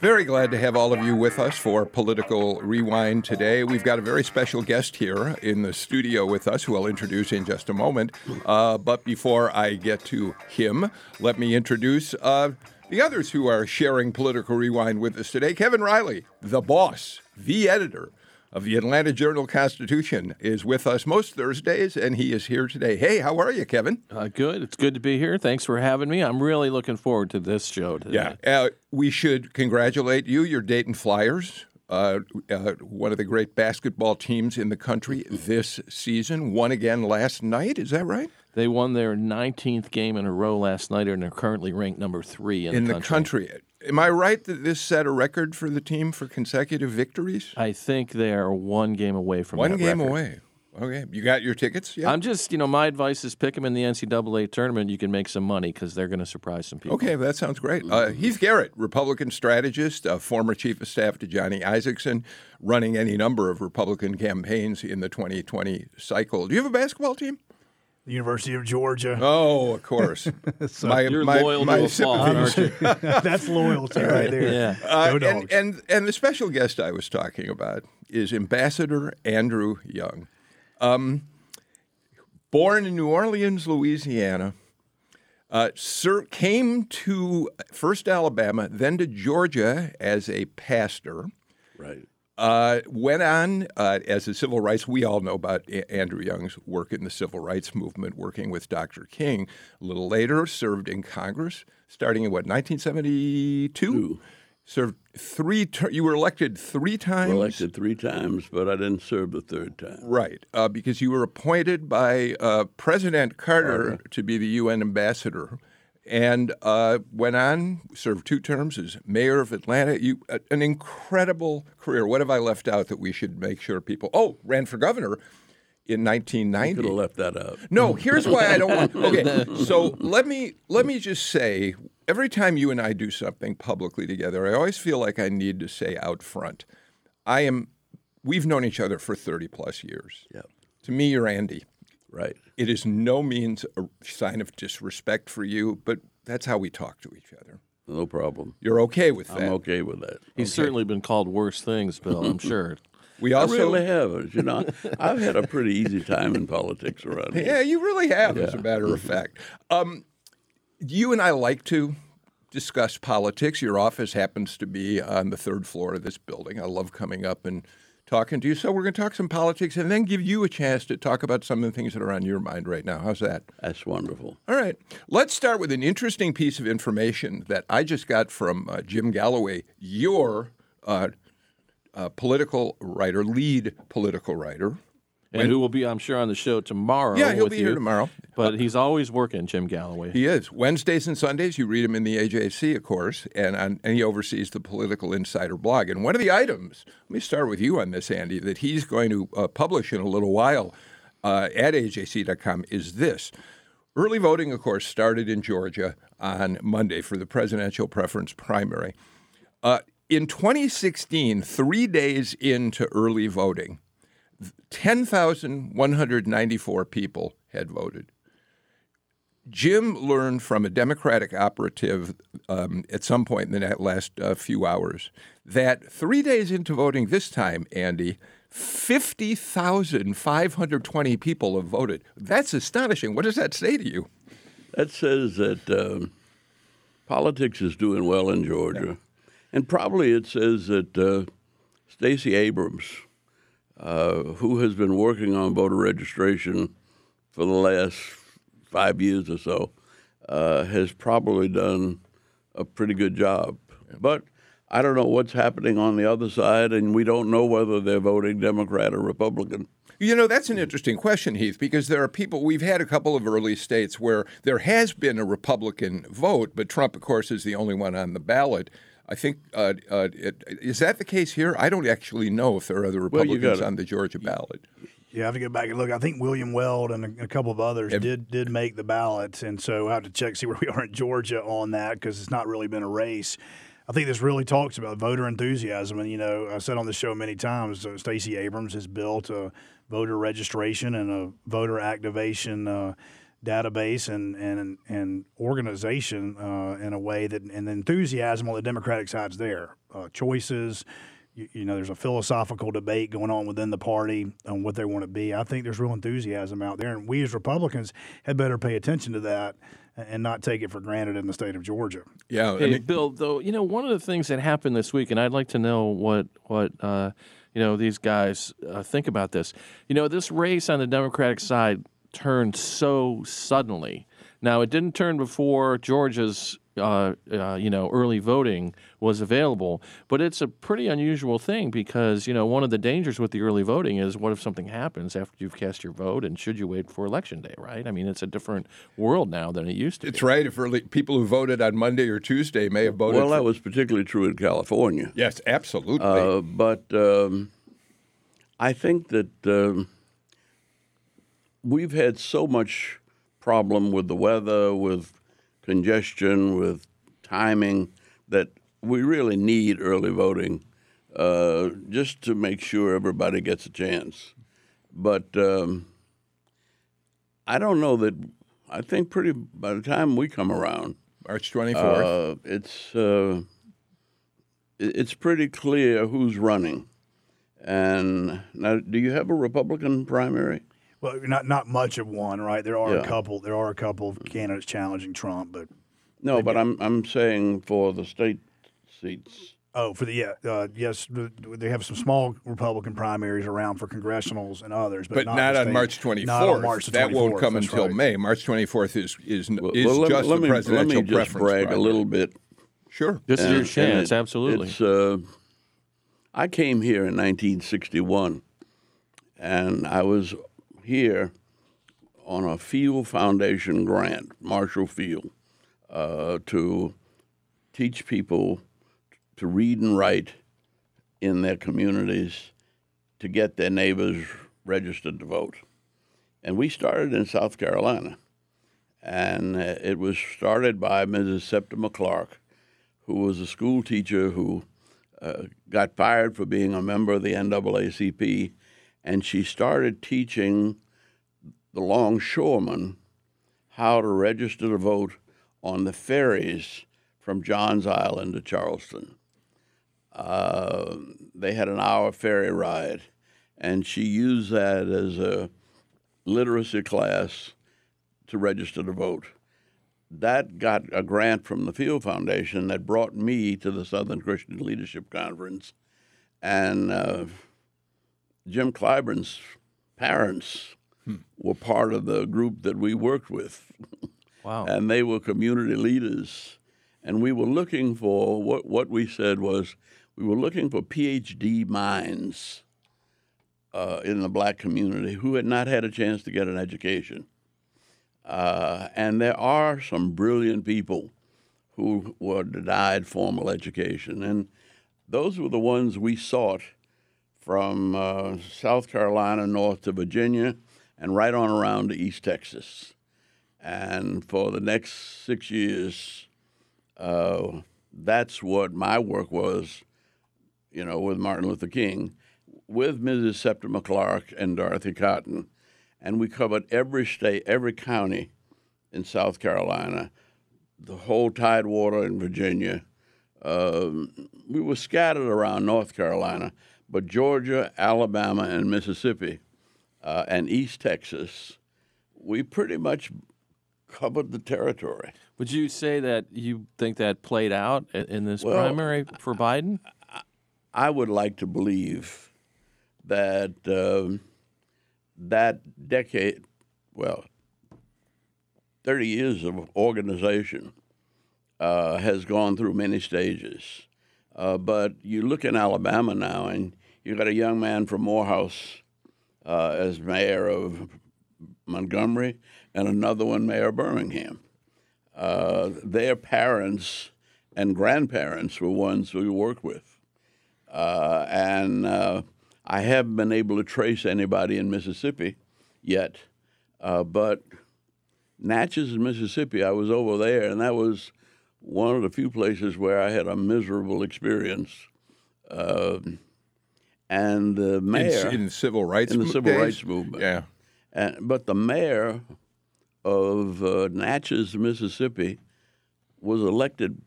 Very glad to have all of you with us for Political Rewind today. We've got a very special guest here in the studio with us who I'll introduce in just a moment. Uh, but before I get to him, let me introduce uh, the others who are sharing Political Rewind with us today. Kevin Riley, the boss, the editor of the Atlanta Journal Constitution, is with us most Thursdays, and he is here today. Hey, how are you, Kevin? Uh, good. It's good to be here. Thanks for having me. I'm really looking forward to this show today. Yeah. Uh, we should congratulate you, your Dayton Flyers. Uh, uh, one of the great basketball teams in the country this season. Won again last night. Is that right? They won their 19th game in a row last night, and they're currently ranked number three in, in the the country. Am I right that this set a record for the team for consecutive victories? I think they are one game away from One game record. away. Okay, you got your tickets? Yeah. I'm just, you know, my advice is pick them in the NCAA tournament. You can make some money because they're going to surprise some people. Okay, that sounds great. Uh, Heath Garrett, Republican strategist, uh, former chief of staff to Johnny Isakson, running any number of Republican campaigns in the 2020 cycle. Do you have a basketball team? The University of Georgia. Oh, of course. my You're my, loyal my to a fault, sympathies. aren't you? That's loyalty right there. Yeah. Uh, Go and, and and the special guest I was talking about is Ambassador Andrew Young, um, born in New Orleans, Louisiana. Uh, sir came to first Alabama, then to Georgia as a pastor. Right. Uh, went on uh, as a civil rights. We all know about A- Andrew Young's work in the civil rights movement, working with Dr. King. A little later, served in Congress, starting in what 1972. Two. Served three. Ter- you were elected three times. Elected three times, but I didn't serve the third time. Right, uh, because you were appointed by uh, President Carter to be the UN ambassador, and uh, went on served two terms as mayor of Atlanta. You uh, an incredible career. What have I left out that we should make sure people? Oh, ran for governor in nineteen ninety. Could have 1990. left that out. No, here's why I don't want. Okay, so let me let me just say, every time you and I do something publicly together, I always feel like I need to say out front, I am. We've known each other for 30 plus years. Yeah. To me, you're Andy. Right. It is no means a sign of disrespect for you, but that's how we talk to each other. No problem. You're okay with that. I'm okay with that. He's certainly been called worse things, Bill, I'm sure. We I also, really have. You know, I've had a pretty easy time in politics around here. yeah, you really have, as a matter of fact. Um, you and I like to discuss politics. Your office happens to be on the third floor of this building. I love coming up and talking to you. So we're going to talk some politics and then give you a chance to talk about some of the things that are on your mind right now. How's that? That's wonderful. All right. Let's start with an interesting piece of information that I just got from uh, Jim Galloway, your uh, uh, political writer, lead political writer. And who will be, I'm sure, on the show tomorrow. Yeah, he'll be you. here tomorrow. But he's always working, Jim Galloway. He is. Wednesdays and Sundays, you read him in the AJC, of course, and, on, and he oversees the Political Insider blog. And one of the items, let me start with you on this, Andy, that he's going to uh, publish in a little while uh, at AJC.com is this. Early voting, of course, started in Georgia on Monday for the presidential preference primary. Uh, in 2016, three days into early voting, 10,194 people had voted. Jim learned from a Democratic operative um, at some point in the last uh, few hours that three days into voting this time, Andy, 50,520 people have voted. That's astonishing. What does that say to you? That says that um, politics is doing well in Georgia. And probably it says that uh, Stacey Abrams, uh, who has been working on voter registration for the last five years or so, uh, has probably done a pretty good job. But I don't know what's happening on the other side, and we don't know whether they're voting Democrat or Republican. You know, that's an interesting question, Heath, because there are people, we've had a couple of early states where there has been a Republican vote, but Trump, of course, is the only one on the ballot. I think, uh, uh, it, is that the case here? I don't actually know if there are other Well, Republicans gotta- on the Georgia ballot. Yeah, I have to go back and look. I think William Weld and a, a couple of others did did make the ballot, and so I have to check see where we are in Georgia on that because it's not really been a race. I think this really talks about voter enthusiasm, and you know, I said on the show many times, uh, Stacey Abrams has built a voter registration and a voter activation uh, database and and and organization uh, in a way that and the enthusiasm on the Democratic side's there. Uh, choices, you, you know, there's a philosophical debate going on within the party on what they want to be. I think there's real enthusiasm out there, and we as Republicans had better pay attention to that and not take it for granted in the state of Georgia. Yeah, I Hey, mean, Bill, though, you know, one of the things that happened this week, and I'd like to know what what uh, you know these guys uh, think about this. You know, this race on the Democratic side turned so suddenly. Now, it didn't turn before Georgia's. Uh, uh, you know, early voting was available, but it's a pretty unusual thing because you know one of the dangers with the early voting is what if something happens after you've cast your vote, and should you wait for election day, right? I mean, it's a different world now than it used to. it's be. right. If early, people who voted on Monday or Tuesday may have voted. Well, for- that was particularly true in California. yes, absolutely. Uh, but um, I think that um, we've had so much problem with the weather, with congestion, with timing, that we really need early voting uh, just to make sure everybody gets a chance. But um, I don't know that. I think pretty by the time we come around, March 24th. uh, it's uh, it's pretty clear who's running. And now, do you have a Republican primary? Well, not not much of one, right? There are Yeah. a couple. There are a couple of candidates challenging Trump, but No, but I'm I'm saying for the state seats. oh, for the yeah, uh, yes, they have some small Republican primaries around for congressionals and others, but, but not, not, on state- March 24th. Not on March the that won't come until right. May. March 24th is is, Well, is well, let, just let the me let me just preference. brag a little bit. Sure. This is your And- and chance, it- absolutely. It's, uh, I came here in 1961, and I was here on a Field Foundation grant, Marshall Field, uh, to teach people to read and write in their communities to get their neighbors registered to vote. And we started in South Carolina. And uh, it was started by Mrs. Septima Clark, who was a school teacher who uh, got fired for being a member of the NAACP. And she started teaching the longshoremen how to register to vote on the ferries from Johns Island to Charleston. Uh, they had an hour ferry ride, and she used that as a literacy class to register to vote. That got a grant from the Field Foundation that brought me to the Southern Christian Leadership Conference, and uh, Jim Clyburn's parents were part of the group that we worked with wow. and they were community leaders. And we were looking for what, what we said was we were looking for PhD minds uh, in the black community who had not had a chance to get an education. Uh, and there are some brilliant people who were denied formal education. And those were the ones we sought from uh, South Carolina north to Virginia and right on around to East Texas. And for the next six years, uh, that's what my work was, you know, with Martin Luther King, with Mrs. Septima Clark and Dorothy Cotton. And we covered every state, every county in South Carolina, the whole Tidewater in Virginia. Um, we were scattered around North Carolina, but Georgia, Alabama, and Mississippi, uh, and East Texas, we pretty much covered the territory. Would you say that you think that played out in this Well, primary for Biden? I would like to believe that um, that decade, well, 30 years of organization uh, has gone through many stages. Uh, but you look in Alabama now, and you've got a young man from Morehouse uh, as mayor of Montgomery, and another one mayor Birmingham. Uh, their parents and grandparents were ones we worked with. Uh, and uh, I haven't been able to trace anybody in Mississippi yet, uh, but Natchez, Mississippi, I was over there, and that was one of the few places where I had a miserable experience. Uh, and the mayor in, in the civil rights in the civil days? rights movement. Yeah. And, but the mayor of uh, Natchez, Mississippi, was elected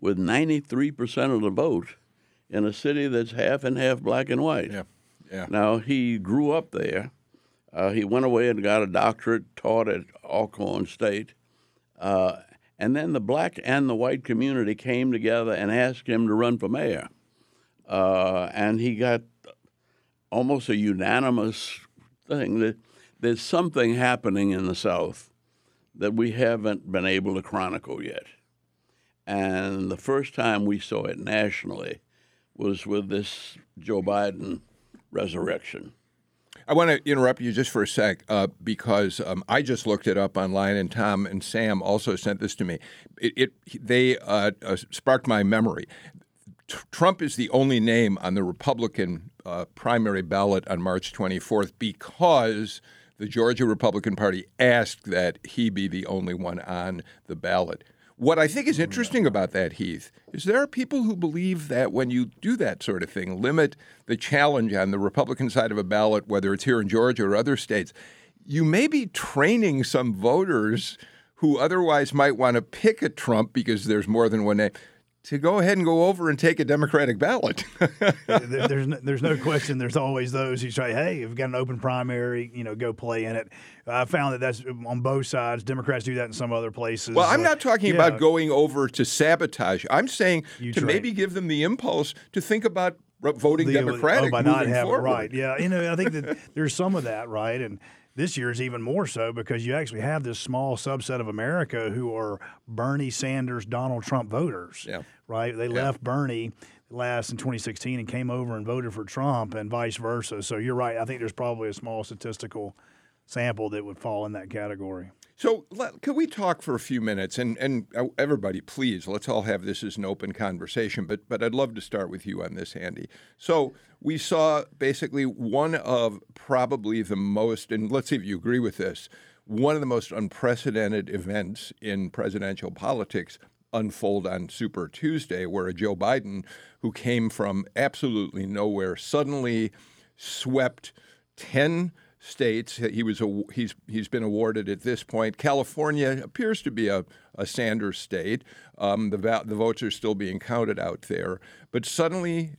with 93% of the vote in a city that's half and half black and white. Yeah. Yeah. Now, he grew up there. Uh, he went away and got a doctorate, taught at Alcorn State. Uh, and then the black and the white community came together and asked him to run for mayor. Uh, and he got almost a unanimous thing that there's something happening in the South that we haven't been able to chronicle yet. And the first time we saw it nationally was with this Joe Biden resurrection. I want to interrupt you just for a sec uh, because um, I just looked it up online, and Tom and Sam also sent this to me. It, it they uh, uh, sparked my memory. T- Trump is the only name on the Republican uh, primary ballot on March 24th because the Georgia Republican Party asked that he be the only one on the ballot. What I think is interesting about that, Heath, is there are people who believe that when you do that sort of thing, limit the challenge on the Republican side of a ballot, whether it's here in Georgia or other states, you may be training some voters who otherwise might want to pick a Trump because there's more than one name to go ahead and go over and take a Democratic ballot. there's no, there's no question. There's always those who say, "Hey, if we've got an open primary, you know, go play in it." I found that that's on both sides. Democrats do that in some other places. Well, I'm Uh, not talking about going over to sabotage. I'm saying You to train. maybe give them the impulse to think about voting the- Democratic oh, by not having forward. right. Yeah, you know, I think that there's some of that, right? And this year is even more so because you actually have this small subset of America who are Bernie Sanders, Donald Trump voters. Yeah. Right? They left Bernie last in 2016 and came over and voted for Trump and vice versa. So you're right. I think there's probably a small statistical sample that would fall in that category. So, let, could we talk for a few minutes? And and uh, everybody, please, let's all have this as an open conversation. But but I'd love to start with you on this, Andy. So we saw basically one of probably the most, and let's see if you agree with this, one of the most unprecedented events in presidential politics unfold on Super Tuesday, where a Joe Biden, who came from absolutely nowhere, suddenly swept ten states. He was a, he's he's been awarded at this point. California appears to be a, a Sanders state. Um, the va- the votes are still being counted out there, but suddenly.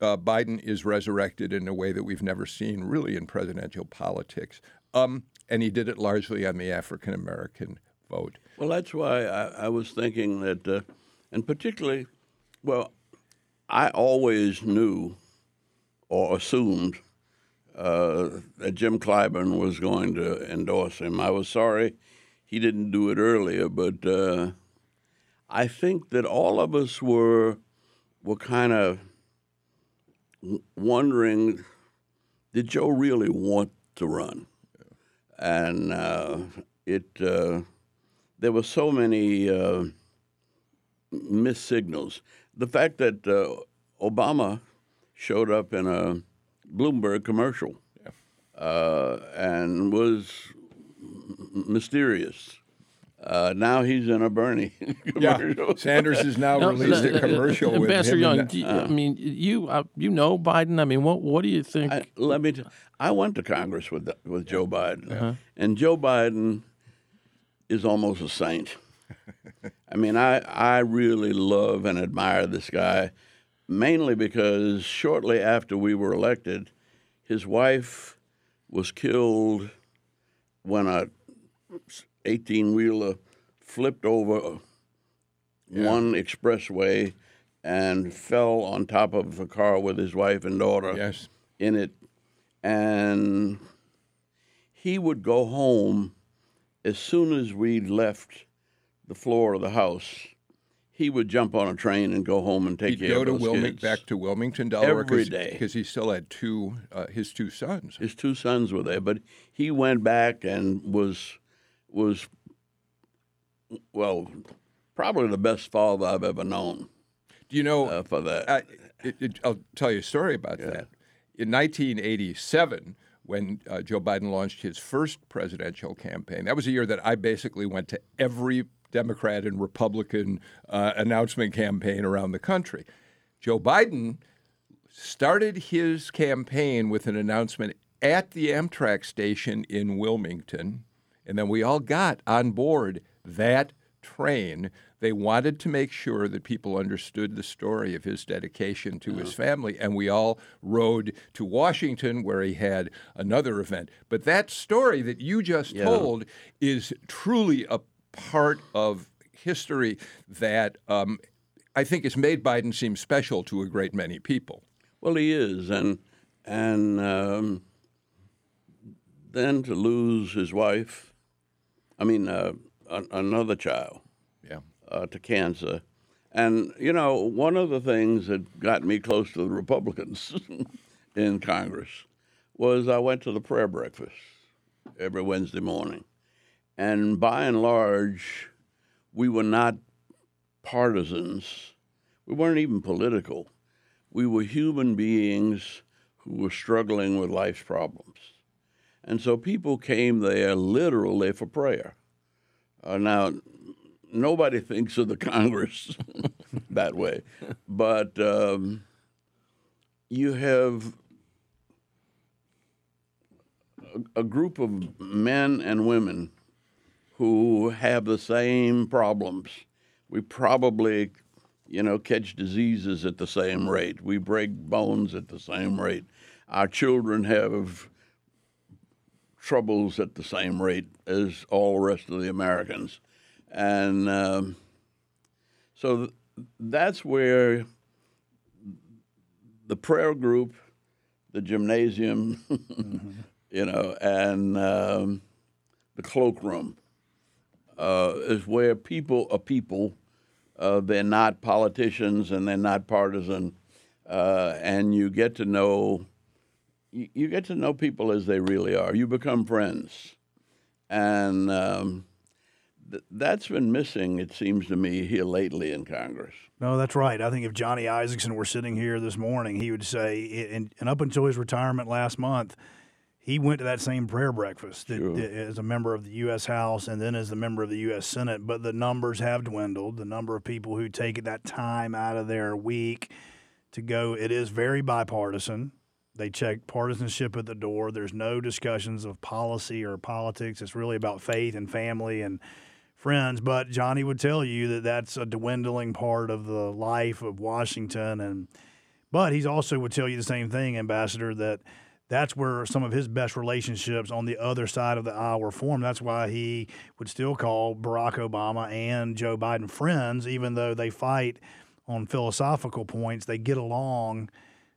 Uh, Biden is resurrected in a way that we've never seen really in presidential politics. Um, and he did it largely on the African American vote. Well, that's why I, I was thinking that, uh, and particularly, well, I always knew or assumed uh, that Jim Clyburn was going to endorse him. I was sorry he didn't do it earlier, but uh, I think that all of us were were kind of wondering, did Joe really want to run? And uh, it uh, there were so many uh, missed signals. The fact that uh, Obama showed up in a Bloomberg commercial uh, and was mysterious. Uh, now he's in a Bernie commercial. Sanders has now No, released uh, a commercial uh, with Ambassador him. Young, and- do you- I mean, you uh, you know Biden. I mean, what what do you think? I, let me. T- I went to Congress with with Joe Biden, Uh-huh. and Joe Biden is almost a saint. I mean, I I really love and admire this guy, mainly because shortly after we were elected, his wife was killed when a eighteen wheeler flipped over one expressway and fell on top of a car with his wife and daughter yes. in it, and he would go home as soon as we left the floor of the house. He would jump on a train and go home and take He'd care go to those Wilming, kids. back to Wilmington, Delaware, Every day. because he still had two, uh, his two sons. His two sons were there, but he went back and was was well, probably the best father I've ever known Do you know? uh, for that. I, it, it, I'll tell you a story about that. in 1987, when uh, Joe Biden launched his first presidential campaign, that was a year that I basically went to every Democrat and Republican uh, announcement campaign around the country. Joe Biden started his campaign with an announcement at the Amtrak station in Wilmington, and then we all got on board that train. They wanted to make sure that people understood the story of his dedication to his family, and we all rode to Washington where he had another event. But that story that you just Yeah. told is truly a part of history that um, I think has made Biden seem special to a great many people. Well, he is, and and um, then to lose his wife, I mean, uh, an- another child Yeah. uh, to cancer, and you know, one of the things that got me close to the Republicans in Congress was I went to the prayer breakfast every Wednesday morning, and by and large, we were not partisans. We weren't even political we were human beings who were struggling with life's problems. And so people came there literally for prayer. Uh, now, nobody thinks of the Congress that way, but um, you have a, a group of men and women who have the same problems. We probably, you know, catch diseases at the same rate. We break bones at the same rate. Our children have troubles at the same rate as all the rest of the Americans. And um, so th- that's where the prayer group, the gymnasium, you know, and um, the cloakroom uh, is where people are people. Uh, they're not politicians and they're not partisan, uh, and you get to know you, you get to know people as they really are. You become friends, and um, th- that's been missing. It seems to me here lately in Congress. No, that's right. I think if Johnny Isakson were sitting here this morning, he would say, and, and up until his retirement last month, he went to that same prayer breakfast that- Sure. as a member of the U.S. House and then as a member of the U.S. Senate. But the numbers have dwindled. The number of people who take that time out of their week to go, it is very bipartisan. They check partisanship at the door. There's no discussions of policy or politics. It's really about faith and family and friends. But Johnny would tell you that that's a dwindling part of the life of Washington. And but he's also would tell you the same thing, Ambassador, that that's where some of his best relationships on the other side of the aisle were formed. That's why he would still call Barack Obama and Joe Biden friends, even though they fight on philosophical points. They get along,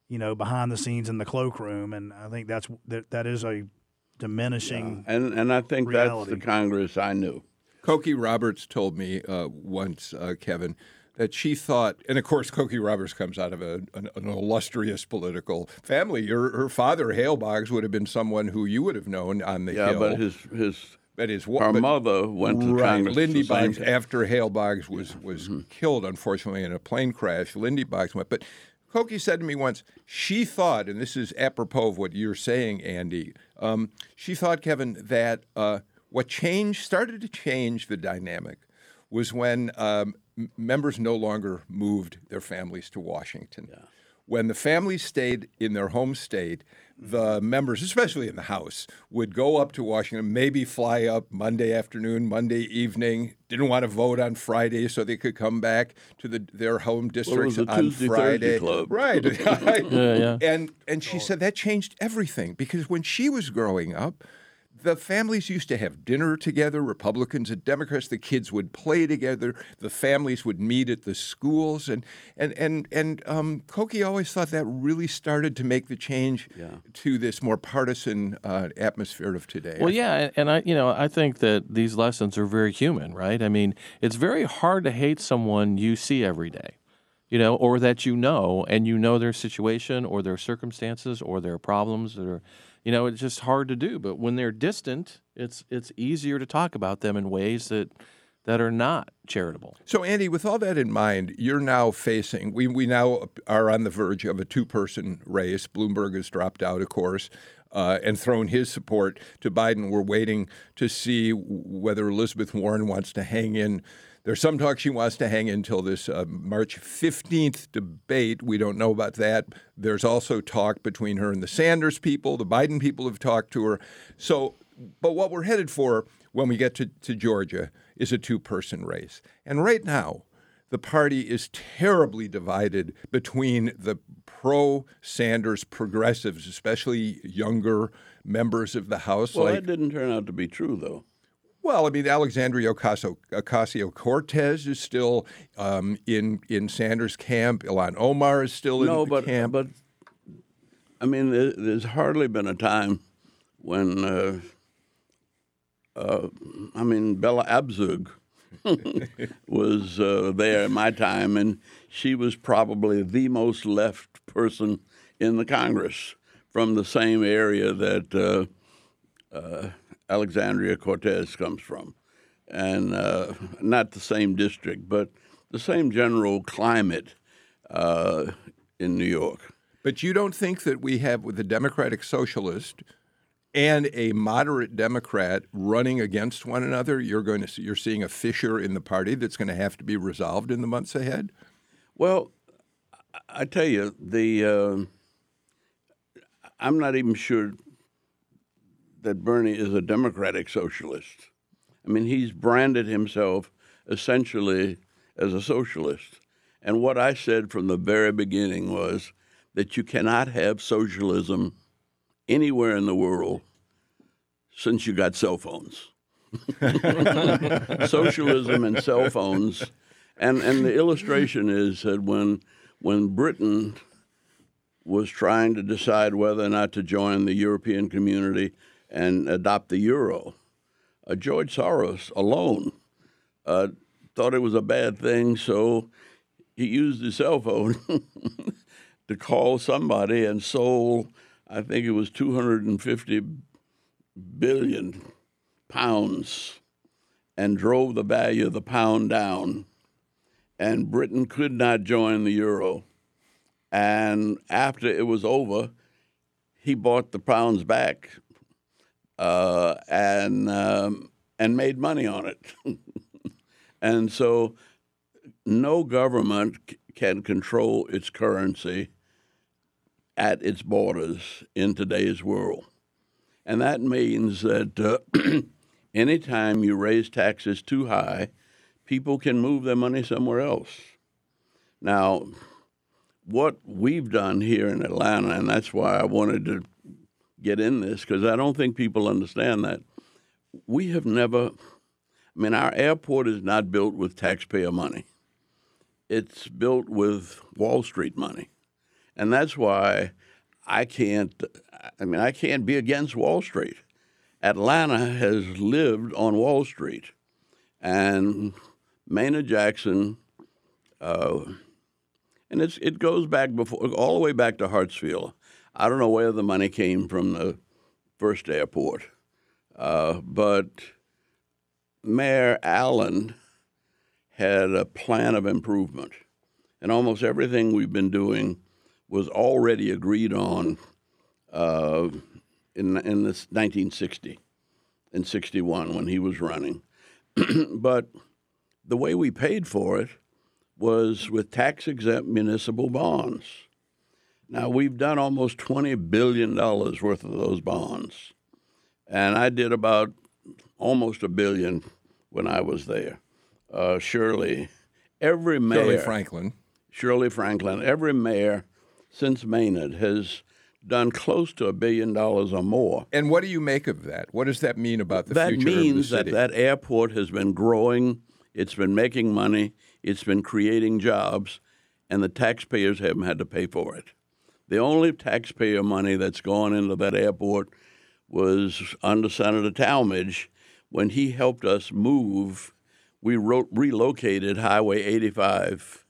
you know, behind the scenes in the cloakroom, and I think that's that that is a diminishing. And and I think Reality. that's the Congress I knew. Cokie Roberts told me uh, once, uh, Kevin, that she thought, and of course, Cokie Roberts comes out of a, an, an illustrious political family. Your, her father, Hale Boggs, would have been someone who you would have known on the Yeah, Hill. but his his But his her but- mother went to right. Congress. Lindy Boggs, after Hale Boggs was was killed, unfortunately, in a plane crash, Lindy Boggs went. But Cokie said to me once, she thought, and this is apropos of what you're saying, Andy. Um, she thought, Kevin, that uh, what changed started to change the dynamic was when um, m- members no longer moved their families to Washington. When the families stayed in their home state, the members, especially in the House, would go up to Washington, maybe fly up Monday afternoon, Monday evening. Didn't want to vote on Friday, so they could come back to the, their home districts the on Tuesday, Friday. Right. Yeah, yeah. And and she said that changed everything because when she was growing up, the families used to have dinner together, Republicans and Democrats. The kids would play together. The families would meet at the schools, and and and and um, Cokie always thought that really started to make the change to this more partisan uh, atmosphere of today. Well, yeah, and- and I, you know, I think that these lessons are very human, right? I mean, it's very hard to hate someone you see every day, you know, or that you know, and you know their situation or their circumstances or their problems, or, you know, it's just hard to do. But when they're distant, it's it's easier to talk about them in ways that that are not charitable. So, Andy, with all that in mind, you're now facing, we, we now are on the verge of a two person race. Bloomberg has dropped out, of course. Uh, and thrown his support to Biden. We're waiting to see whether Elizabeth Warren wants to hang in. There's some talk she wants to hang until this uh, March 15th debate. We don't know about that. There's also talk between her and the Sanders people. The Biden people have talked to her. So, but what we're headed for when we get to, to Georgia is a two person race. And right now, the party is terribly divided between the pro Sanders progressives, especially younger members of the House. Well, like, that didn't turn out to be true, though. Well, I mean, Alexandria Ocasio Cortez is still um, in in Sanders' camp. Ilhan Omar is still in no, the but, camp. but I mean, there's hardly been a time when, uh, uh, I mean, Bella Abzug was uh, there in my time, and she was probably the most left person in the Congress from the same area that uh, uh, Alexandria Cortez comes from, and uh, not the same district, but the same general climate uh, in New York. But you don't think that we have with a Democratic Socialist and a moderate Democrat running against one another, you're going to see, you're seeing a fissure in the party that's going to have to be resolved in the months ahead. Well, I tell you, the uh, I'm not even sure that Bernie is a democratic socialist. I mean, he's branded himself essentially as a socialist. And what I said from the very beginning was that you cannot have socialism anywhere in the world since you got cell phones. Socialism and cell phones. And, and the illustration is that when, when Britain was trying to decide whether or not to join the European community and adopt the euro, uh, George Soros alone uh, thought it was a bad thing, so he used his cell phone to call somebody and sold, I think it was 250 billion pounds and drove the value of the pound down. And Britain could not join the euro. And after it was over, he bought the pounds back uh, and um, and made money on it. and so, no government c- can control its currency at its borders in today's world. And that means that uh, anytime you raise taxes too high, people can move their money somewhere else. Now, what we've done here in Atlanta, and that's why I wanted to get in this, because I don't think people understand that. We have never, I mean, our airport is not built with taxpayer money, it's built with Wall Street money. And that's why I can't, I mean, I can't be against Wall Street. Atlanta has lived on Wall Street. And Maynard Jackson, uh, and it's, it goes back before, all the way back to Hartsfield. I don't know where the money came from the first airport, uh, but Mayor Allen had a plan of improvement. And almost everything we've been doing was already agreed on uh, in, in this 1960 and 61 when he was running. but the way we paid for it was with tax exempt municipal bonds. Now, we've done almost $20 billion worth of those bonds. And I did about almost a billion when I was there. Uh, Shirley, every mayor. Shirley Franklin. Shirley Franklin, every mayor since Maynard has done close to a billion dollars or more. And what do you make of that? What does that mean about the that future of the city? That means that that airport has been growing, it's been making money, it's been creating jobs, and the taxpayers haven't had to pay for it. The only taxpayer money that's gone into that airport was under Senator Talmadge when he helped us move. We ro- relocated Highway 85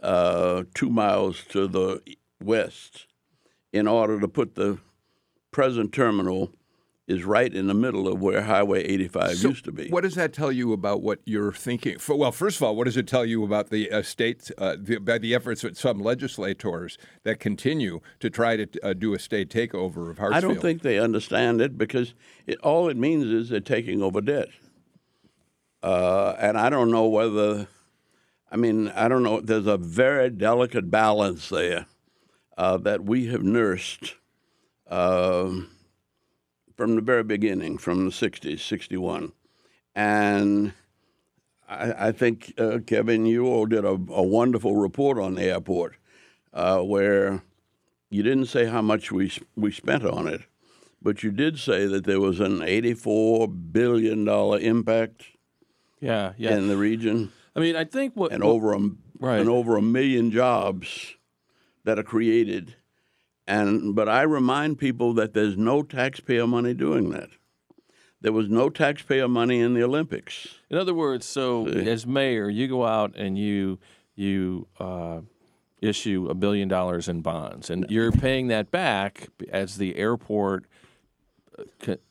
uh, two miles to the west in order to put the present terminal is right in the middle of where Highway 85 So used to be. What does that tell you about what you're thinking? For, well, first of all, what does it tell you about the uh, state, uh, the, by the efforts of some legislators that continue to try to uh, do a state takeover of Hartsfield? I don't think they understand it because it, all it means is they're taking over debt. Uh, and I don't know whether, I mean, I don't know. There's a very delicate balance there uh, that we have nursed um from the very beginning, from the 60s, 61. And I, I think, uh, Kevin, you all did a, a wonderful report on the airport uh, where you didn't say how much we we spent on it, but you did say that there was an eighty-four billion dollar impact Yeah, yeah. in the region, I mean, I think what and what- over a Right. and over a million jobs that are created. And but I remind people that there's no taxpayer money doing that. There was no taxpayer money in the Olympics. In other words, so as mayor, you go out and you you uh, issue a billion dollars in bonds, and you're paying that back as the airport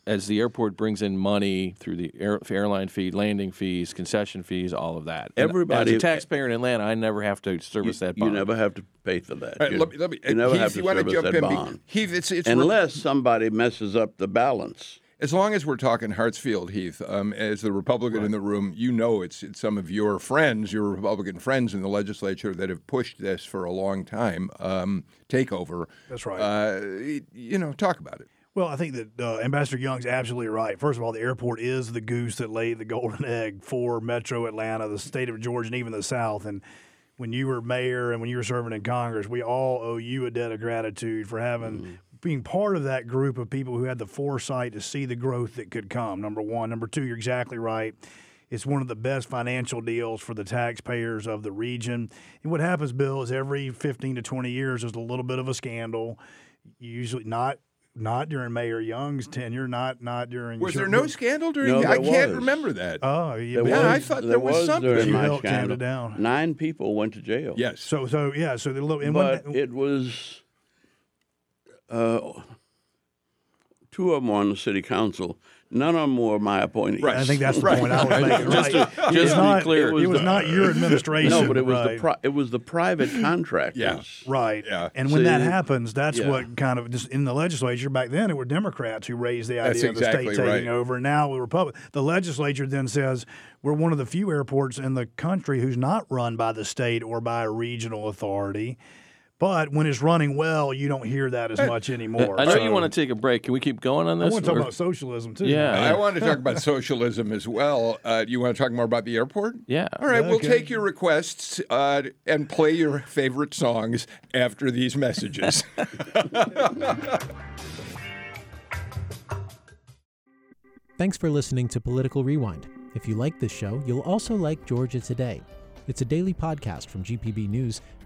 as the airport brings in money through the air, airline fee, landing fees, concession fees, all of that. And Everybody- as a taxpayer in Atlanta, I never have to service that bond. You never have to pay for that. All right, you, let me, let me, you never have to you want to service jump that in? Be- bond. Heath, it's, it's Unless somebody messes up the balance. As long as we're talking Hartsfield, Heath, um, as the Republican in the room, you know it's, it's some of your friends, your Republican friends in the legislature that have pushed this for a long time. Um, takeover. That's right. Uh, you know, talk about it. Well, I think that uh, Ambassador Young's absolutely right. First of all, the airport is the goose that laid the golden egg for Metro Atlanta, the state of Georgia, and even the South. And when you were mayor and when you were serving in Congress, we all owe you a debt of gratitude for having being part of that group of people who had the foresight to see the growth that could come. Number one, number two, you're exactly right. It's one of the best financial deals for the taxpayers of the region. And what happens, Bill, is every 15 to 20 years, there's a little bit of a scandal. Usually not not during Mayor Young's tenure, not not during. Was Sure- there no scandal during? No, the, I there can't was. remember that. Oh, yeah. There Yeah, I thought there was something. during You my scandal. down. Nine people went to jail. yes. So so yeah. So the little and but when, it was uh, two of them on the city council. None of them were my appointees. Right. I think that's the Right. point I was making. Just right. to- It just was to be not, clear. it was, It was the- not your administration. No, but it was right. the pri- it was the private contractors. Yeah. Right. Yeah. And when that happens, that's yeah. what kind of just in the legislature back then it were Democrats who raised the That's idea of the exactly state taking right. over. And now the Republic the legislature then says we're one of the few airports in the country who's not run by the state or by a regional authority. But when it's running well, you don't hear that as much anymore. I know So- you want to take a break. Can we keep going on this? I want to talk or- about socialism too. Yeah. I want to talk about socialism as well. Uh, you want to talk more about the airport? Yeah. All right, we'll take your requests uh, and play your favorite songs after these messages. Thanks for listening to Political Rewind. If you like this show, you'll also like Georgia Today. It's a daily podcast from GPB News,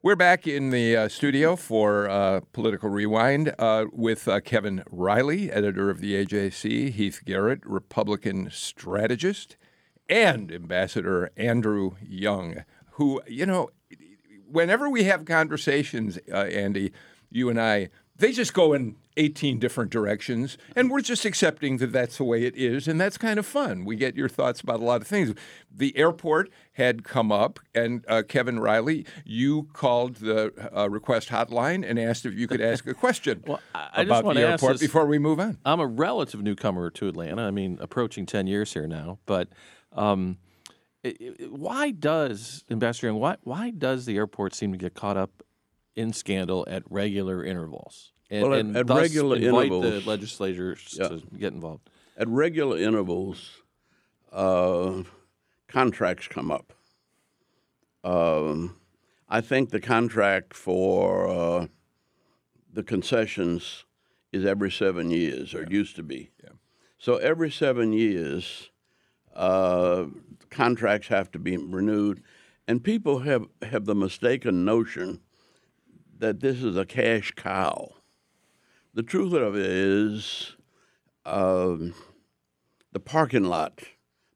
We're back in the uh, studio for uh, Political Rewind uh, with uh, Kevin Riley, editor of the AJC, Heath Garrett, Republican strategist, and Ambassador Andrew Young, who, you know, whenever we have conversations, uh, Andy, you and I, they just go in 18 different directions, and we're just accepting that that's the way it is, and that's kind of fun. We get your thoughts about a lot of things. The airport had come up, and uh, Kevin Riley, you called the uh, request hotline and asked if you could ask a question Well, I- I just about wanna the airport this- before we move on. I'm a relative newcomer to Atlanta. I mean, approaching 10 years here now. But um, i i why does, Ambassador Young, why, why does the airport seem to get caught up in scandal at regular intervals? And, Well, at- and at regular invite intervals- the legislators Yeah. to get involved. At regular intervals, uh, contracts come up. Um, I think the contract for uh, the concessions is every seven years, or used to be. Yeah. So every seven years, uh, contracts have to be renewed, And people have, have the mistaken notion that this is a cash cow. The truth of it is, um, the parking lot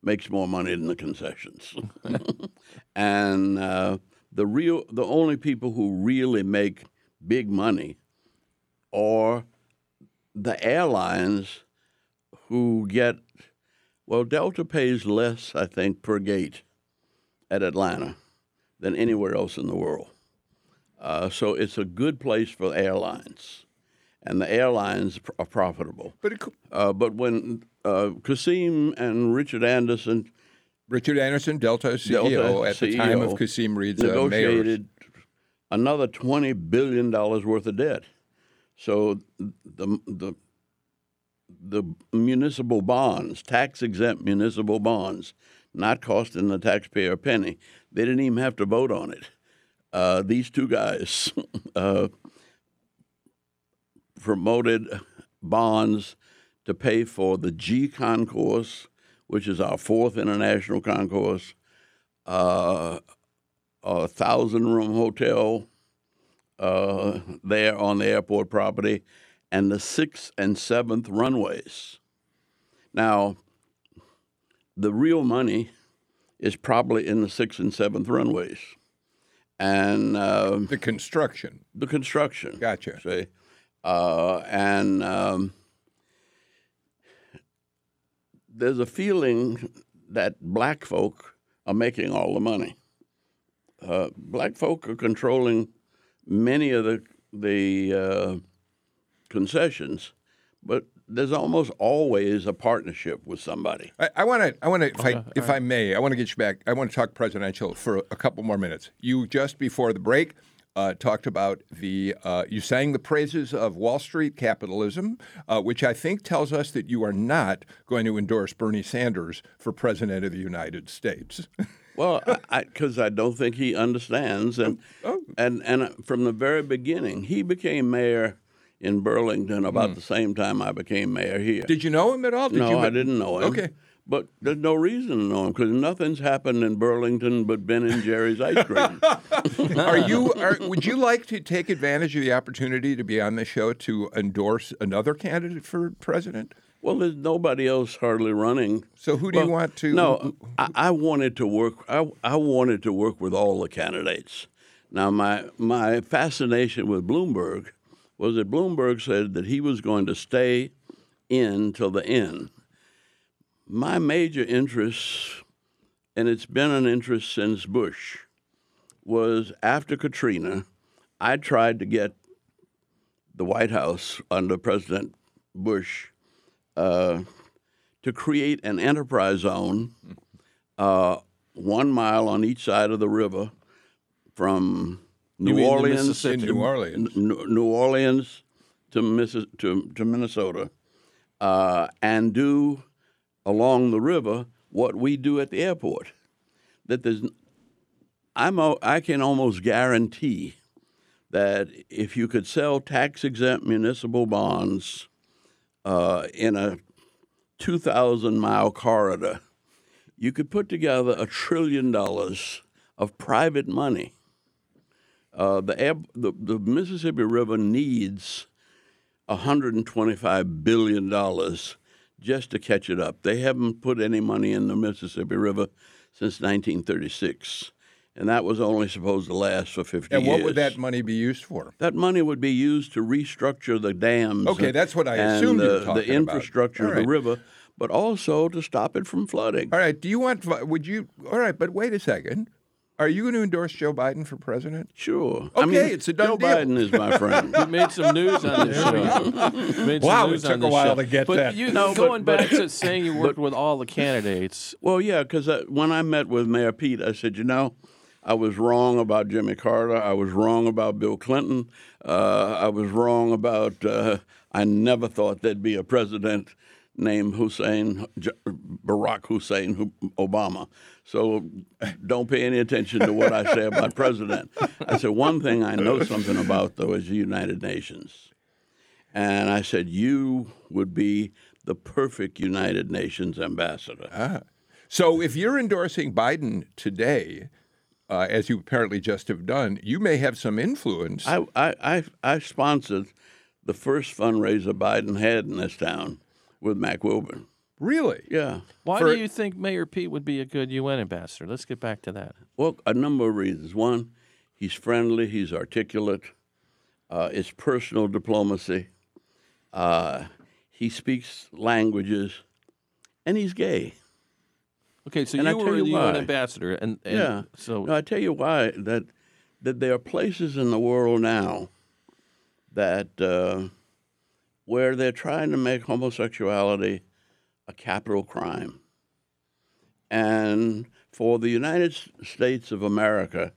makes more money than the concessions, and uh, the real the only people who really make big money are the airlines who get well Delta pays less I think per gate at Atlanta than anywhere else in the world. Uh, so it's a good place for airlines, and the airlines pr- are profitable. But it, cou- Uh, but when uh, Kasim and Richard Anderson Richard Anderson, Delta CEO, Delta at the time of CEO, Kasim Reed's uh, mayor. negotiated another twenty billion dollars worth of debt. So the the the municipal bonds, tax exempt municipal bonds, not costing the taxpayer a penny. They didn't even have to vote on it. Uh, these two guys uh, promoted bonds to pay for the G concourse, which is our fourth international concourse, uh, a thousand room hotel uh, there on the airport property, and the sixth and seventh runways. Now, the real money is probably in the sixth and seventh runways, and um, The construction. the construction. Gotcha. See, uh, and um, there's a feeling that black folk are making all the money. Uh, black folk are controlling many of the the uh, concessions, but there's almost always a partnership with somebody. I want to. I want to. If I, if I may, I want to get you back. I want to talk presidential for a couple more minutes. You just before the break uh, talked about the. Uh, you sang the praises of Wall Street capitalism, uh, which I think tells us that you are not going to endorse Bernie Sanders for president of the United States. Well, because I, don't think he understands, and and and from the very beginning, he became mayor in Burlington about the same time I became mayor here. Did you know him at all? Did no, you I didn't know him. Okay. But there's no reason to know him because nothing's happened in Burlington but Ben and Jerry's ice cream. Are you? Are, would you like to take advantage of the opportunity to be on the show to endorse another candidate for president? well, there's nobody else hardly running. So who do you want to? No, I, I wanted to work. I, I wanted to work with all the candidates. Now, my my fascination with Bloomberg was that Bloomberg said that he was going to stay in till the end. My major interest, and it's been an interest since Bush, was after Katrina. I tried to get the White House under President Bush uh, to create an enterprise zone uh, one mile on each side of the river from New Orleans in New Orleans. New New Orleans to, Missis- to, to Minnesota uh, and do along the river what we do at the airport. That there's, I'm, I can almost guarantee that if you could sell tax exempt municipal bonds uh, in a 2,000 mile corridor, you could put together a trillion dollars of private money. Uh, the, the the Mississippi River needs 125 billion dollars just to catch it up. They haven't put any money in the Mississippi River since 1936, and that was only supposed to last for 50 years. and years. what would that money be used for? That money would be used to restructure the dams. Okay, and- that's what I assumed you were the, talking the infrastructure of right. the river, but also to stop it from flooding. All right. Do you want? Would you? All right. But wait a second. Are you going to endorse Joe Biden for president? Sure. I Okay, mean, it's a done Joe deal. Biden is my friend. You made some news on this show. Made some Wow, it took on a while show. to get but that. You, No, going but- back to saying you worked with all the candidates, Well, yeah, because when I met with Mayor Pete, I said, you know, I was wrong about Jimmy Carter. I was wrong about Bill Clinton. Uh, I was wrong about. Uh, I never thought there'd be a president named Hussein Barack Hussein Obama. So don't pay any attention to what I say about president. I said one thing I know something about though is the United Nations. And I said, You would be the perfect United Nations ambassador. So if you're endorsing Biden today, uh, as you apparently just have done, you may have some influence. I, I, I, I sponsored the first fundraiser Biden had in this town with Mack Wilbourn. really? Yeah. Why For- do you think Mayor Pete would be a good UN ambassador? Let's get back to that. Well, a number of reasons. One, he's friendly, he's articulate, uh, it's personal diplomacy, uh, he speaks languages, and he's gay. Okay, so And I you tell were you the UN why. ambassador, and, and yeah. so No, I tell you why that that there are places in the world now that uh, where they're trying to make homosexuality a capital crime, and for the United States of America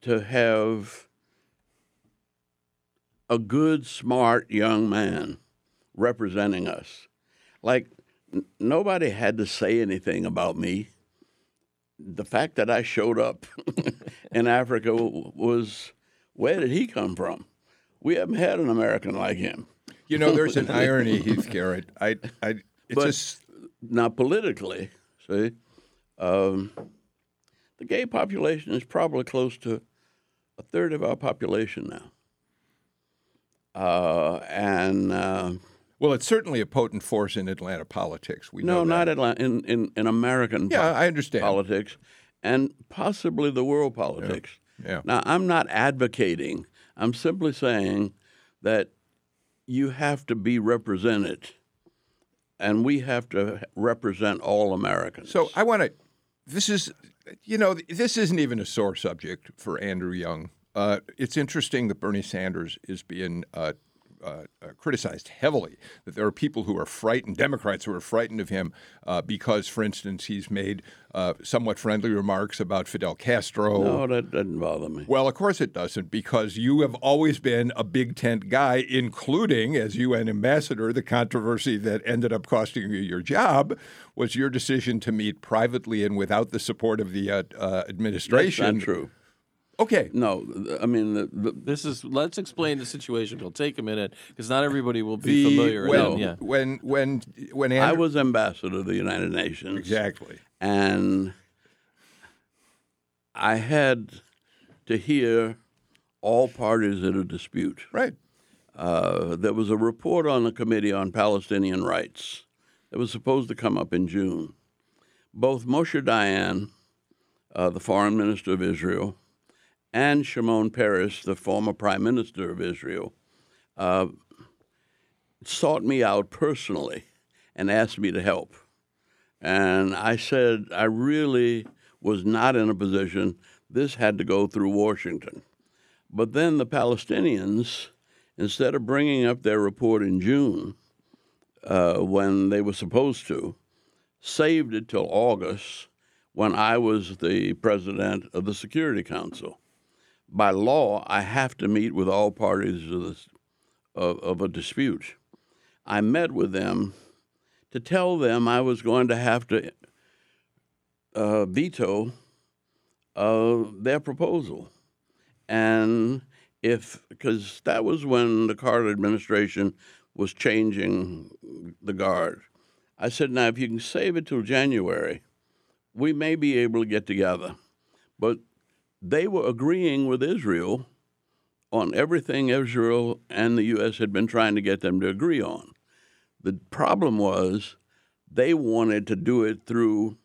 to have a good, smart young man representing us, like n- nobody had to say anything about me the fact that I showed up in Africa was where did he come from? We haven't had an American like him. You know, there's an irony, Heath Garrett. I, I, it's But- just Now, politically, see, um, the gay population is probably close to a third of our population now. Uh, and uh, well, it's certainly a potent force in Atlanta politics. We no, not. Atlanta, in, in, in American Yeah, po- I understand. politics and possibly the world politics. Yeah. Now, I'm not advocating. I'm simply saying that you have to be represented, and we have to represent all Americans. So I want to. This is, you know, this isn't even a sore subject for Andrew Young. Uh, it's interesting that Bernie Sanders is being uh, uh, uh, criticized heavily. That there are people who are frightened, Democrats who are frightened of him uh, because, for instance, he's made uh, somewhat friendly remarks about Fidel Castro. no, that doesn't bother me. Well, of course it doesn't, because you have always been a big tent guy, including as UN ambassador. The controversy that ended up costing you your job was your decision to meet privately and without the support of the uh, uh, That's administration. not true. Okay. No, I mean the, the, this is let's explain the situation. It'll take a minute because not everybody will The, be familiar. when, and, yeah. when when when I was ambassador to the United Nations. exactly. and I had to hear all parties in a dispute. Right. Uh, there was a report on the Committee on Palestinian Rights that was supposed to come up in June. Both Moshe Dayan, uh, the foreign minister of Israel, and Shimon Peres, the former prime minister of Israel, uh, sought me out personally and asked me to help. And I said I really was not in a position, this had to go through Washington. But then the Palestinians, instead of bringing up their report in June, uh, when they were supposed to, saved it till August when I was the president of the Security Council. By law, I have to meet with all parties of, this, of, of a dispute. I met with them to tell them I was going to have to uh, veto uh, their proposal. And if, because that was when the Carter administration was changing the guard. I said, now, if you can save it till January, we may be able to get together. But they were agreeing with Israel on everything Israel and the U.S. had been trying to get them to agree on. The problem was they wanted to do it through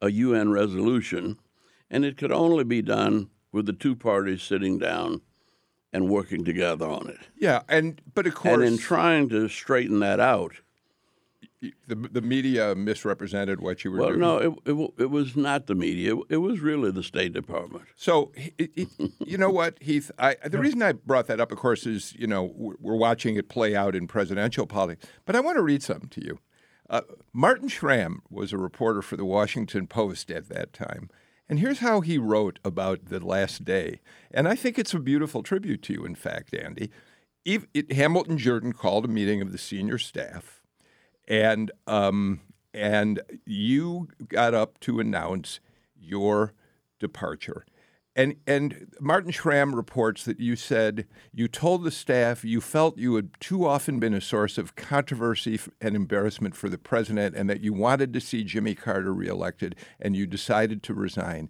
a UN resolution, and it could only be done with the two parties sitting down and working together on it. Yeah, and but of course, And in trying to straighten that out, the the media misrepresented what you were well, doing. no, it, it, it was not the media. It was really the State Department. So, it, it, you know what, Heath? I, the reason I brought that up, of course, is you know we're watching it play out in presidential politics. But I want to read something to you. Uh, Martin Schram was a reporter for the Washington Post at that time, and here's how he wrote about the last day. And I think it's a beautiful tribute to you, in fact, Andy. Hamilton Jordan called a meeting of the senior staff, and um, and you got up to announce your departure. And and Martin Schram reports that you said you told the staff you felt you had too often been a source of controversy and embarrassment for the president, and that you wanted to see Jimmy Carter reelected, and you decided to resign.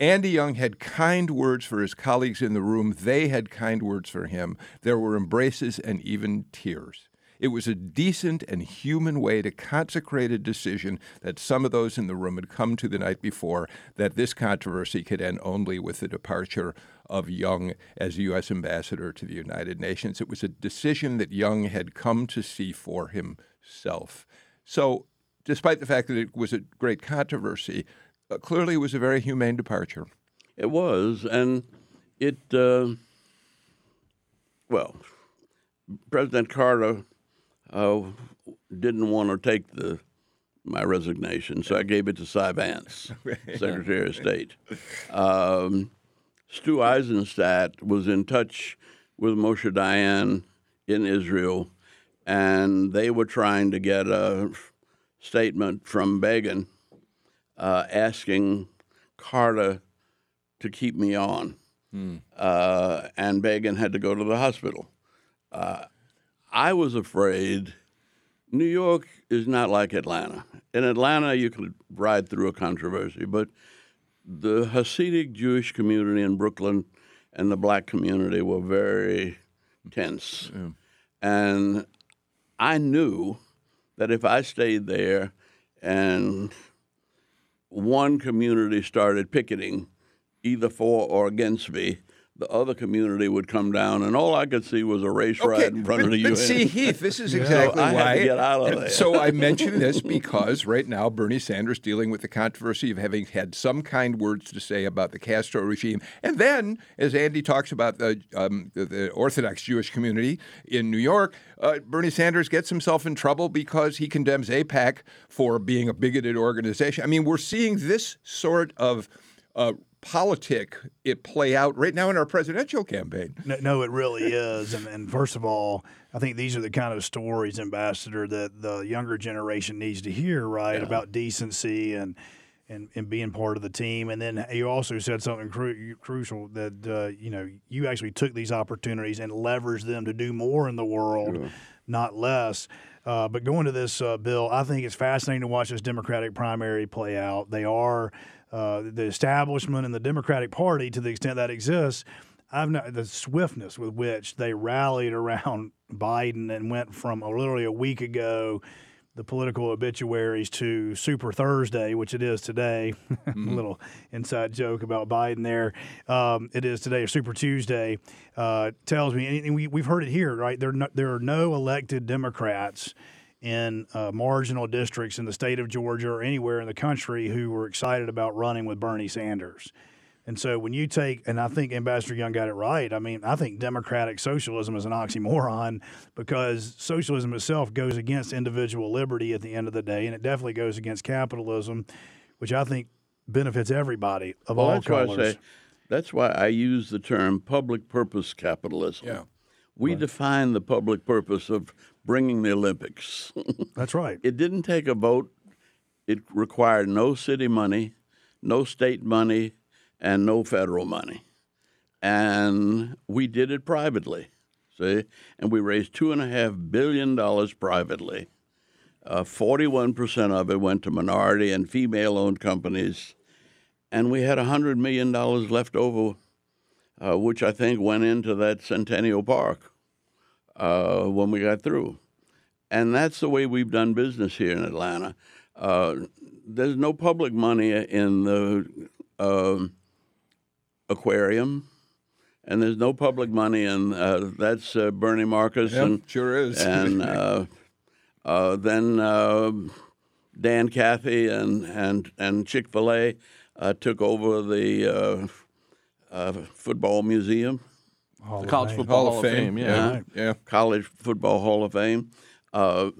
Andy Young had kind words for his colleagues in the room. They had kind words for him. There were embraces and even tears. It was a decent and human way to consecrate a decision that some of those in the room had come to the night before that this controversy could end only with the departure of Young as U.S. ambassador to the United Nations. It was a decision that Young had come to see for himself. So, despite the fact that it was a great controversy, uh, clearly it was a very humane departure. It was, and it, uh, well, President Carter uh, didn't want to take the my resignation, so I gave it to Cy Vance, Secretary of State. Um, Stu Eizenstat was in touch with Moshe Dayan in Israel, and they were trying to get a statement from Begin uh, asking Carter to keep me on. Uh, and Begin had to go to the hospital. Uh, I was afraid New York is not like Atlanta. In Atlanta, you could ride through a controversy, but the Hasidic Jewish community in Brooklyn and the black community were very tense. And I knew that if I stayed there and one community started picketing either for or against me, the other community would come down, and all I could see was a race ride in front but, of the UN. see, Heath, this is exactly I to why. get out of there. So I mention this because right now Bernie Sanders dealing with the controversy of having had some kind words to say about the Castro regime, and then as Andy talks about the um, the, the Orthodox Jewish community in New York, uh, Bernie Sanders gets himself in trouble because he condemns AIPAC for being a bigoted organization. I mean, we're seeing this sort of. Uh, politic it play out right now in our presidential campaign. No, no, it really is. And, and first of all, I think these are the kind of stories, Ambassador, that the younger generation needs to hear, right? About decency and, and and being part of the team. And then you also said something cru- crucial that uh, you know you actually took these opportunities and leveraged them to do more in the world, not less. Uh, but going to this uh, bill, I think it's fascinating to watch this Democratic primary play out. They are uh, the establishment and the Democratic Party, to the extent that exists, I've not the swiftness with which they rallied around Biden and went from literally a week ago, the political obituaries to Super Thursday, which it is today. a little inside joke about Biden there. Um, it is today, Super Tuesday. Uh, tells me, and we, we've heard it here, right? There, no, there are no elected Democrats in uh, marginal districts in the state of Georgia or anywhere in the country who were excited about running with Bernie Sanders. And so when you take, and I think Ambassador Young got it right. I mean, I think democratic socialism is an oxymoron because socialism itself goes against individual liberty at the end of the day, and it definitely goes against capitalism, which I think benefits everybody of Well, all that's why I say that's why I use the term public purpose capitalism. Yeah. We define the public purpose of bringing the Olympics. That's right. it didn't take a vote. It required no city money, no state money, and no federal money. And we did it privately, see? And we raised $2.5 billion privately. Uh, 41% of it went to minority and female owned companies. And we had $100 million left over, uh, which I think went into that Centennial Park uh, when we got through. And that's the way we've done business here in Atlanta. Uh, there's no public money in the um aquarium, and there's no public money in uh, that's uh, Bernie Marcus Yep, and sure is. and uh, uh, then uh, Dan Cathy and and and Chick Fil A uh, took over the uh, uh, football museum. The College Football Hall, of Fame. yeah. yeah. College Football Hall of Fame, uh,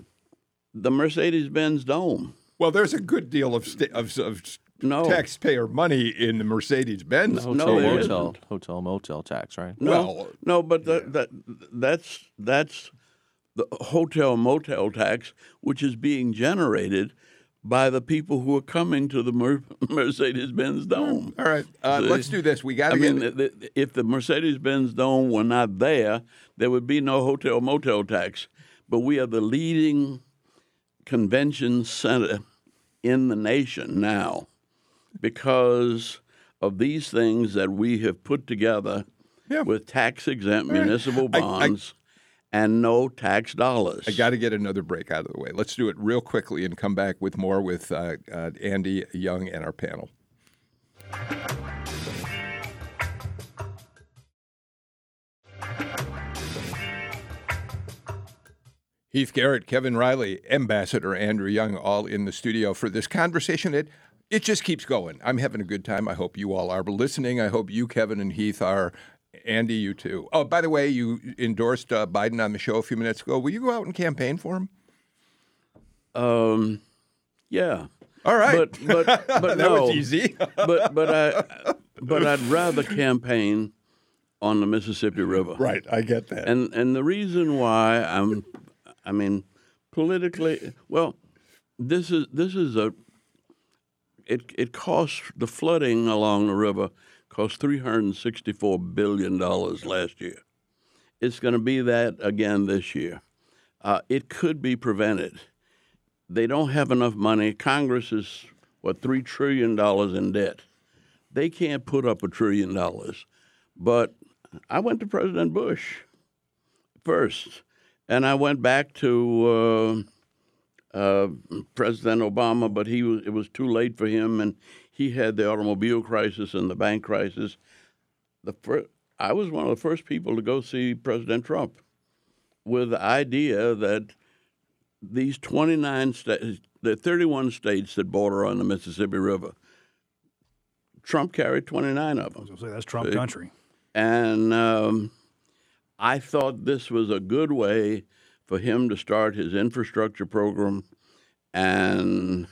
the Mercedes Benz Dome. Well, there's a good deal of sta- of, of No. taxpayer money in the Mercedes Benz. Hotel, No, there motel, hotel, motel tax, right? No, Well, no, but the, that that's that's the hotel motel tax, which is being generated by the people who are coming to the Mer- Mercedes Benz Dome. All right, uh, See? let's do this. We got I to mean, get. th- th- if the Mercedes Benz Dome were not there, there would be no hotel motel tax. But we are the leading convention center in the nation now because of these things that we have put together Yeah. with tax exempt municipal I- I- bonds and no tax dollars. I got to get another break out of the way. Let's do it real quickly and come back with more with uh, uh, Andy Young and our panel. Heath Garrett, Kevin Riley, Ambassador Andrew Young, all in the studio for this conversation. It it just keeps going. I'm having a good time. I hope you all are listening. I hope you, Kevin and Heath, are. Andy, you too. Oh, by the way, you endorsed uh, Biden on the show a few minutes ago. Will you go out and campaign for him? Um, yeah. All right. But but but that no. was easy. but but I but I'd rather campaign on the Mississippi River. right, I get that. And and the reason why I'm, I mean, politically, well, this is this is a. It it costs the flooding along the river cost three hundred and sixty four billion dollars last year. It's going to be that again this year. Uh, it could be prevented. They don't have enough money. Congress is what three trillion dollars in debt. They can't put up a trillion dollars. But I went to President Bush first, and I went back to uh, uh, President Obama, but he was, it was too late for him, and he had the automobile crisis and the bank crisis. The fir- I was one of the first people to go see President Trump with the idea that these 29 states, the 31 states that border on the Mississippi River, Trump carried 29 of them. I was say that's Trump country. And um, I thought this was a good way for him to start his infrastructure program and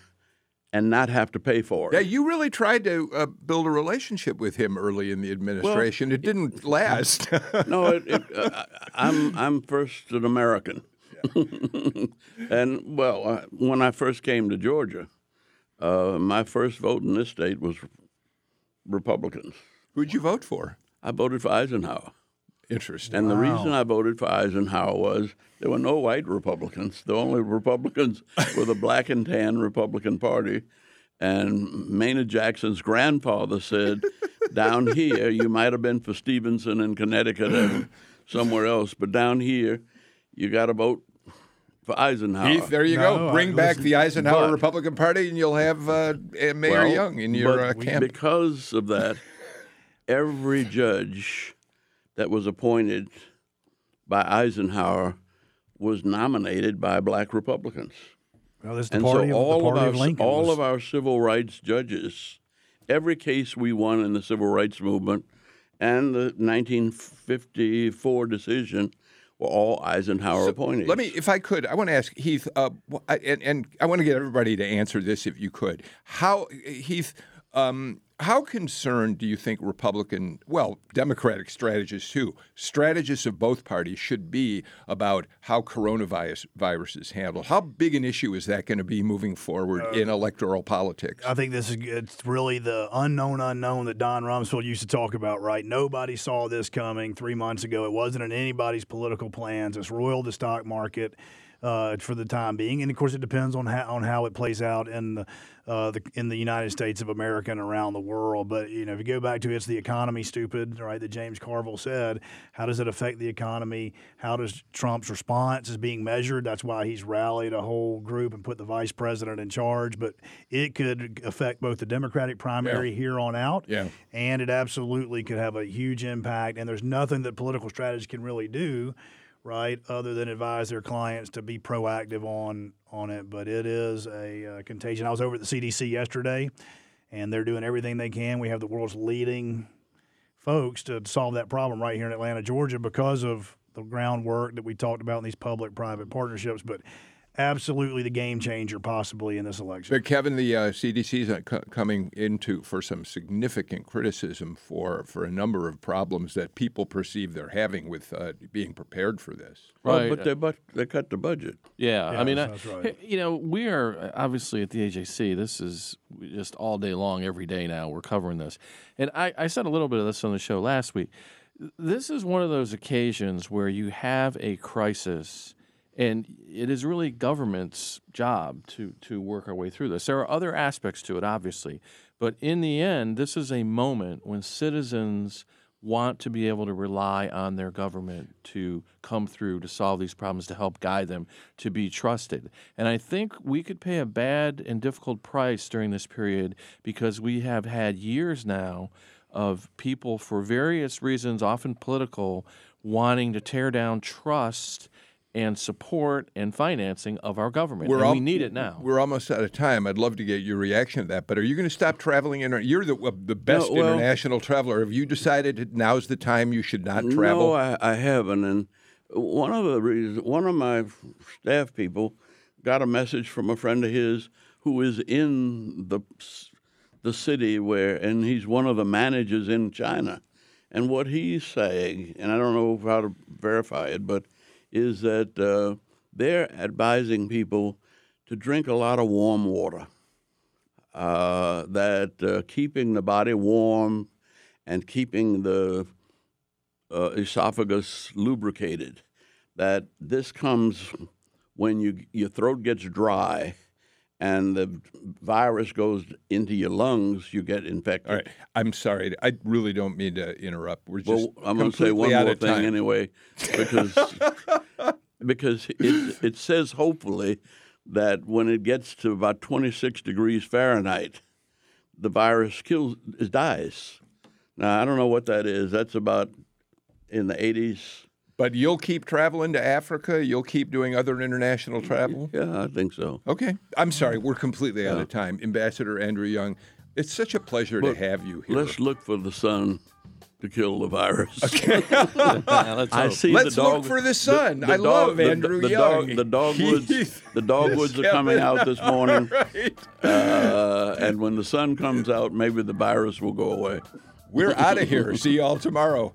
and not have to pay for it. yeah, you really tried to uh, build a relationship with him early in the administration. it didn't last. no, it, it, uh, I'm I'm first an American, and well, uh, when I first came to Georgia, uh, my first vote in this state was Republicans. Who'd you vote for? I voted for Eisenhower. Interesting. And the reason I voted for Eisenhower was there were no white Republicans. The only Republicans were the black and tan Republican Party. And Maynard Jackson's grandfather said, down here, you might have been for Stevenson in Connecticut and somewhere else, but down here, you got to vote for Eisenhower. Heath, there you No, go. I- Bring back listen, the Eisenhower but- Republican Party, and you'll have uh, Mayor Well, Young in your but uh, camp. Because of that, every judge that was appointed by Eisenhower was nominated by black Republicans. Well, this is the And party so of, all the of party our of Lincoln. all was- of our civil rights judges, every case we won in the civil rights movement and the 1954 decision were all Eisenhower appointees. Let me, if I could, I want to ask Heath, uh, and, and I want to get everybody to answer this if you could. How, Heath, um, how concerned do you think Republican, well, Democratic strategists too, strategists of both parties should be about how coronavirus virus is handled? How big an issue is that going to be moving forward uh, in electoral politics? I think this is it's really the unknown unknown that Don Rumsfeld used to talk about, right? Nobody saw this coming three months ago. It wasn't in anybody's political plans. It's roiled the stock market uh, for the time being, and of course, it depends on how on how it plays out in the, uh, the in the United States of America and around the world. But you know, if you go back to it's the economy, stupid, right? That James Carville said. How does it affect the economy? How does Trump's response is being measured? That's why he's rallied a whole group and put the vice president in charge. But it could affect both the Democratic primary here on out, Yeah. and it absolutely could have a huge impact. And there's nothing that political strategy can really do, right, other than advise their clients to be proactive on on it. But it is a uh, contagion. I was over at the CDC yesterday, and they're doing everything they can. We have the world's leading folks to solve that problem right here in Atlanta, Georgia, because of the groundwork that we talked about in these public-private partnerships. But absolutely the game changer possibly in this election. But Kevin, the uh, CDC is uh, co- coming into for some significant criticism for for a number of problems that people perceive they're having with uh, being prepared for this. Well, Right. but they but they cut the budget. Yeah, Yeah, I mean, I- right. you know, we are uh, obviously at the AJC. This is just all day long, every day now. We're covering this, and I, I said a little bit of this on the show last week. This is one of those occasions where you have a crisis, and it is really government's job to to work our way through this. There are other aspects to it, obviously, But in the end, this is a moment when citizens want to be able to rely on their government to come through to solve these problems, to help guide them, to be trusted. And I think we could pay a bad and difficult price during this period because we have had years now of people, for various reasons, often political, wanting to tear down trust and support and financing of our government. We're and al- we need it now. We're almost out of time. I'd love to get your reaction to that. But are you going to stop traveling? Inter- you're the, uh, the best well- international traveler. Have you decided that now's the time you should not travel? No, I, I haven't. And one of the reasons, one of my staff people got a message from a friend of his who is in the the city where, and he's one of the managers in China. And what he's saying, and I don't know how to verify it, but is that uh, they're advising people to drink a lot of warm water. Uh, that uh, keeping the body warm and keeping the uh, esophagus lubricated. That this comes when you your throat gets dry and the virus goes into your lungs, you get infected. All right. I'm sorry. I really don't mean to interrupt. We're just Well, I'm going to say one more thing time. anyway, because because it it says hopefully that when it gets to about 26 degrees Fahrenheit, the virus kills dies. Now I don't know what that is. That's about in the 80s. But you'll keep traveling to Africa. You'll keep doing other international travel. Yeah, I think so. Okay. I'm sorry. We're completely out of time. Ambassador Andrew Young, it's such a pleasure to have you here. Let's look for the sun to kill the virus. Yeah, let's I hope. see Let's the look for the sun. I dog- love the, Andrew the, Young. Dog, the dogwoods, He's- the dogwoods are coming out this morning, right. uh, and when the sun comes out, maybe the virus will go away. We're out of here. See you all tomorrow.